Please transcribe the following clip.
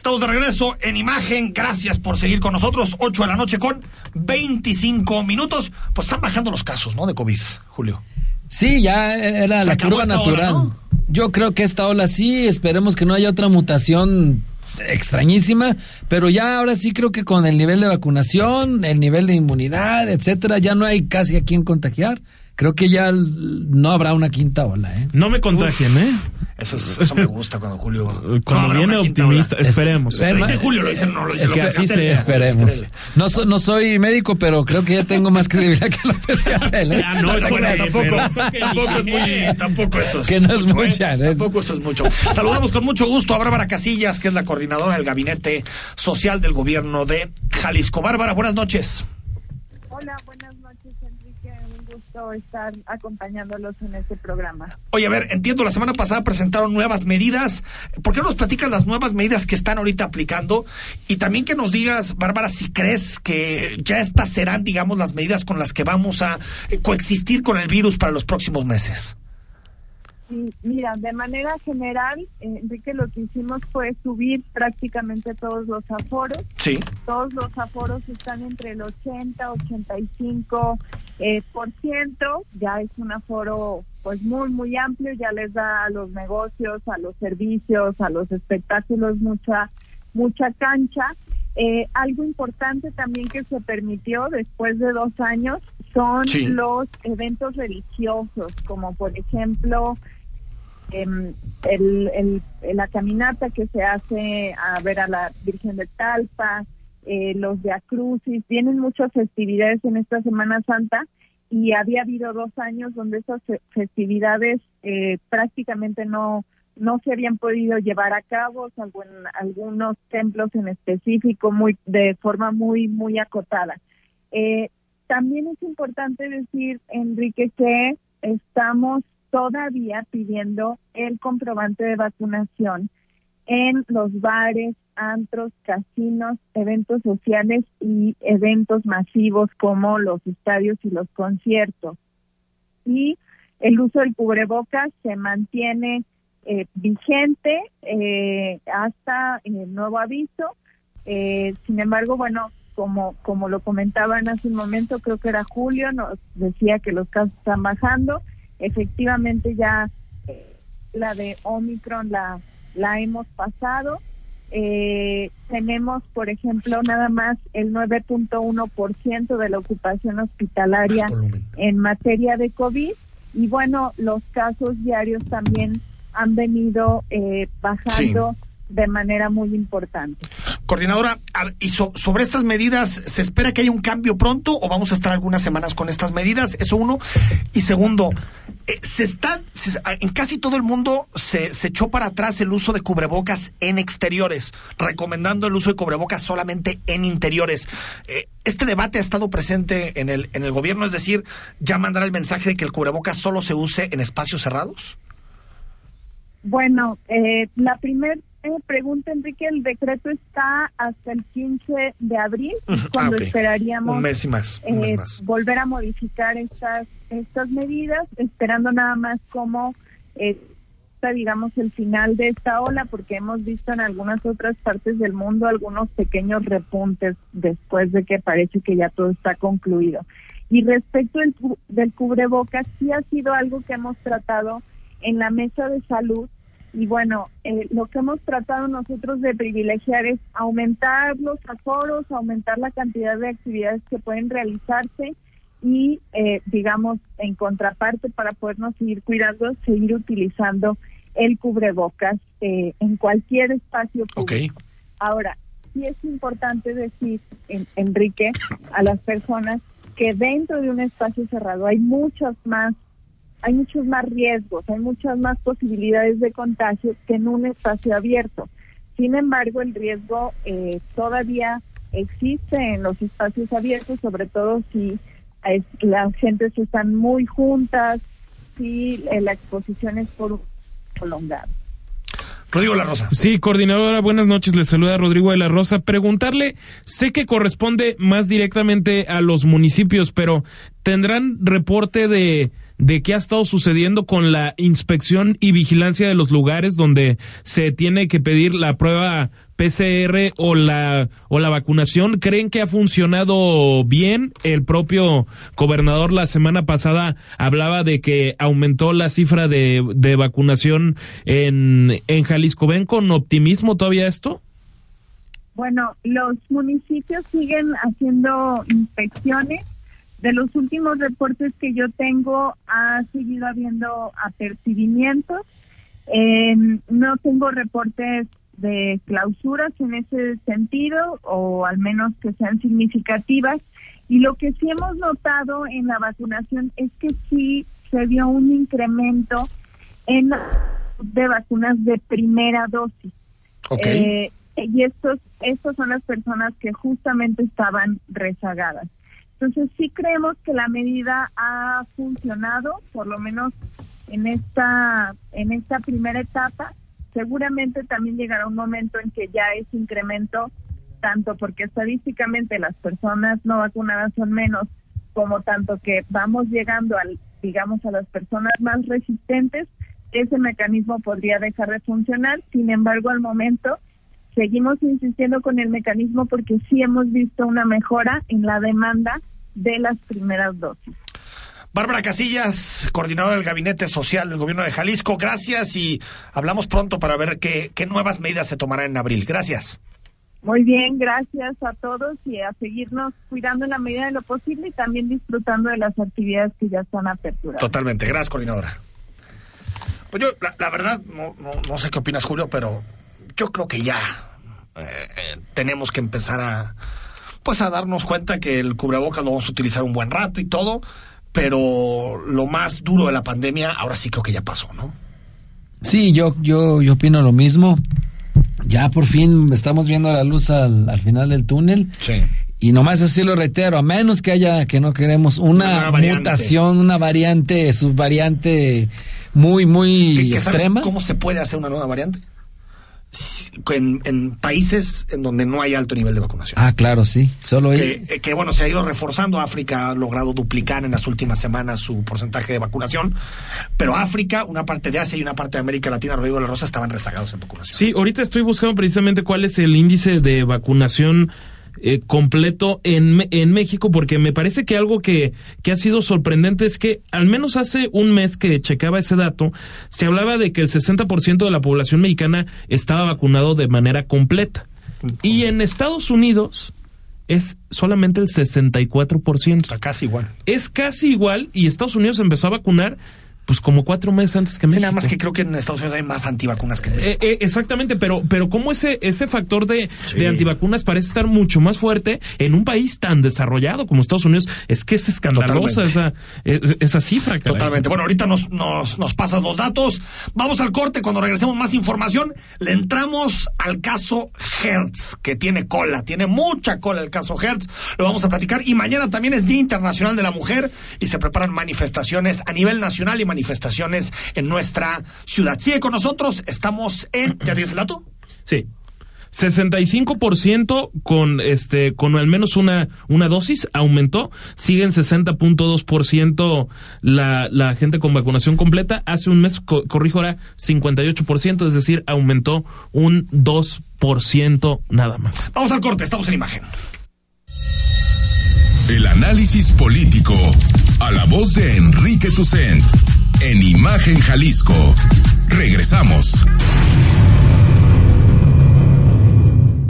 Estamos de regreso en imagen. Gracias por seguir con nosotros. 8 de la noche con 25 minutos. Pues están bajando los casos, ¿no? De COVID, Julio. Sí, ya era la curva natural. Yo creo que esta ola sí, esperemos que no haya otra mutación extrañísima, pero ya ahora sí creo que con el nivel de vacunación, el nivel de inmunidad, etcétera, ya no hay casi a quien contagiar creo que ya no habrá una quinta ola. ¿eh? No me contagien, ¿eh? Eso, eso me gusta cuando Julio. Cuando viene optimista, esperemos. dice Julio, lo dice, no lo dice es que así se, esperemos. No, no soy médico, pero creo que ya tengo más credibilidad que López Gatel. ¿eh? Ah, no, eso tampoco, tampoco es muy. Tampoco eso es. Que no es mucho, mucha. ¿eh? Tampoco eso es mucho. Saludamos con mucho gusto a Bárbara Casillas, que es la coordinadora del Gabinete Social del Gobierno de Jalisco. Bárbara, buenas noches. Hola, buenas estar acompañándolos en este programa. Oye, a ver, entiendo, la semana pasada presentaron nuevas medidas. ¿Por qué nos platicas las nuevas medidas que están ahorita aplicando? Y también que nos digas, Bárbara, si crees que ya estas serán, digamos, las medidas con las que vamos a coexistir con el virus para los próximos meses mira, de manera general, eh, Enrique, lo que hicimos fue subir prácticamente todos los aforos. Sí. Todos los aforos están entre el 80, 85 eh, por ciento. Ya es un aforo pues muy, muy amplio. Ya les da a los negocios, a los servicios, a los espectáculos mucha, mucha cancha. Eh, algo importante también que se permitió después de dos años son los eventos religiosos, como por ejemplo Em, el, la caminata que se hace a ver a la Virgen de Talpa, eh, los de Acrucis, vienen muchas festividades en esta Semana Santa y había habido dos años donde esas festividades eh, prácticamente no no se habían podido llevar a cabo, salvo en algunos templos en específico, muy de forma muy muy acotada. Eh, también es importante decir, Enrique, que estamos todavía pidiendo el comprobante de vacunación en los bares, antros, casinos, eventos sociales y eventos masivos como los estadios y los conciertos. Y el uso del cubrebocas se mantiene eh, vigente eh, hasta el nuevo aviso. Eh, sin embargo, bueno, como, como lo comentaban hace un momento, creo que era Julio, nos decía que los casos están bajando Efectivamente ya eh, la de Omicron la, la hemos pasado. Eh, tenemos, por ejemplo, nada más el 9.1% de la ocupación hospitalaria en materia de COVID. Y bueno, los casos diarios también han venido eh, bajando de manera muy importante. Coordinadora, ¿y sobre estas medidas se espera que haya un cambio pronto o vamos a estar algunas semanas con estas medidas? Eso uno. Y segundo, eh, se está, en casi todo el mundo se, se, echó para atrás el uso de cubrebocas en exteriores, recomendando el uso de cubrebocas solamente en interiores. Eh, este debate ha estado presente en el, en el gobierno, es decir, ya mandará el mensaje de que el cubrebocas solo se use en espacios cerrados. Bueno, eh, la primera eh, pregunta, Enrique, el decreto está hasta el 15 de abril, cuando ah, esperaríamos un mes y más, eh, volver a modificar estas estas medidas, esperando nada más como eh, digamos, el final de esta ola, porque hemos visto en algunas otras partes del mundo algunos pequeños repuntes después de que parece que ya todo está concluido. Y respecto del, del cubrebocas, sí ha sido algo que hemos tratado en la mesa de salud y bueno, eh, lo que hemos tratado nosotros de privilegiar es aumentar los aforos, aumentar la cantidad de actividades que pueden realizarse y, eh, digamos, en contraparte para podernos seguir cuidando, seguir utilizando el cubrebocas eh, en cualquier espacio público. Ahora, sí es importante decir, Enrique, a las personas que dentro de un espacio cerrado hay muchas más hay muchos más riesgos, hay muchas más posibilidades de contagio que en un espacio abierto. Sin embargo, el riesgo eh, todavía existe en los espacios abiertos, sobre todo si las gentes están muy juntas, si eh, la exposición es por prolongada. Rodrigo La Rosa. Sí, coordinadora, buenas noches. Le saluda Rodrigo de la Rosa. Preguntarle, sé que corresponde más directamente a los municipios, pero ¿tendrán reporte de de qué ha estado sucediendo con la inspección y vigilancia de los lugares donde se tiene que pedir la prueba PCR o la, o la vacunación, ¿creen que ha funcionado bien? El propio gobernador la semana pasada hablaba de que aumentó la cifra de, de vacunación en, en Jalisco. ¿Ven con optimismo todavía esto? Bueno, los municipios siguen haciendo inspecciones. De los últimos reportes que yo tengo, ha seguido habiendo apercibimientos. Eh, no tengo reportes de clausuras en ese sentido, o al menos que sean significativas. Y lo que sí hemos notado en la vacunación es que sí se dio un incremento en de vacunas de primera dosis. Eh, y estos, estos son las personas que justamente estaban rezagadas. Entonces sí creemos que la medida ha funcionado, por lo menos en esta, en esta primera etapa, seguramente también llegará un momento en que ya ese incremento, tanto porque estadísticamente las personas no vacunadas son menos, como tanto que vamos llegando al, digamos, a las personas más resistentes, ese mecanismo podría dejar de funcionar. Sin embargo, al momento seguimos insistiendo con el mecanismo porque sí hemos visto una mejora en la demanda de las primeras dosis. Bárbara Casillas, coordinadora del Gabinete Social del Gobierno de Jalisco, gracias y hablamos pronto para ver qué, qué nuevas medidas se tomarán en abril. Gracias. Muy bien, gracias a todos y a seguirnos cuidando en la medida de lo posible y también disfrutando de las actividades que ya están aperturadas. Totalmente, gracias coordinadora. Pues yo, la, verdad, no, no, sé qué opinas Julio, pero yo creo que ya eh, eh, tenemos que empezar a, pues a darnos cuenta que el cubrebocas lo vamos a utilizar un buen rato y todo, pero lo más duro de la pandemia ahora sí creo que ya pasó, ¿no? Sí, yo, yo, yo opino lo mismo. Ya por fin estamos viendo la luz al, final del túnel. Sí. Y nomás así lo reitero, a menos que haya, que no queremos, una, mutación, una variante, subvariante muy, muy extrema. ¿Cómo se puede hacer una nueva variante? En, países en donde no hay alto nivel de vacunación. Ah, claro, sí. Solo que, eh, que, bueno, se ha ido reforzando. África ha logrado duplicar en las últimas semanas su porcentaje de vacunación. Pero África, una parte de Asia y una parte de América Latina, Rodrigo de la Rosa, estaban rezagados en vacunación. Sí, ahorita estoy buscando precisamente cuál es el índice de vacunación eh, completo en, en México, porque me parece que algo que, que ha sido sorprendente es que al menos hace un mes que checaba ese dato, se hablaba de que el 60% de la población mexicana estaba vacunado de manera completa. Y en Estados Unidos es solamente el 64%. Está casi igual. Es casi igual y Estados Unidos empezó a vacunar pues como cuatro meses antes que México. Sí, nada más que creo que en Estados Unidos hay más antivacunas que en México. Eh, eh, exactamente, pero, pero como ese, ese factor de, de, antivacunas parece estar mucho más fuerte en un país tan desarrollado como Estados Unidos, es que es escandalosa esa, esa cifra. Totalmente. Bueno, ahorita nos, nos, nos pasas los datos. Vamos al corte. Cuando regresemos más información, le entramos al caso Hertz, que tiene cola, tiene mucha cola el caso Hertz. Lo vamos a platicar. Y mañana también es Día Internacional de la Mujer y se preparan manifestaciones a nivel nacional y manifestaciones manifestaciones en nuestra ciudad. Sigue con nosotros, estamos en... ¿Ya tienes el dato? Sí. 65% con este con al menos una una dosis aumentó, siguen 60.2% la la gente con vacunación completa, hace un mes corrijo ahora 58%, es decir, aumentó un 2% nada más. Vamos al corte, estamos en imagen. El análisis político a la voz de Enrique Tucent en Imagen Jalisco. Regresamos.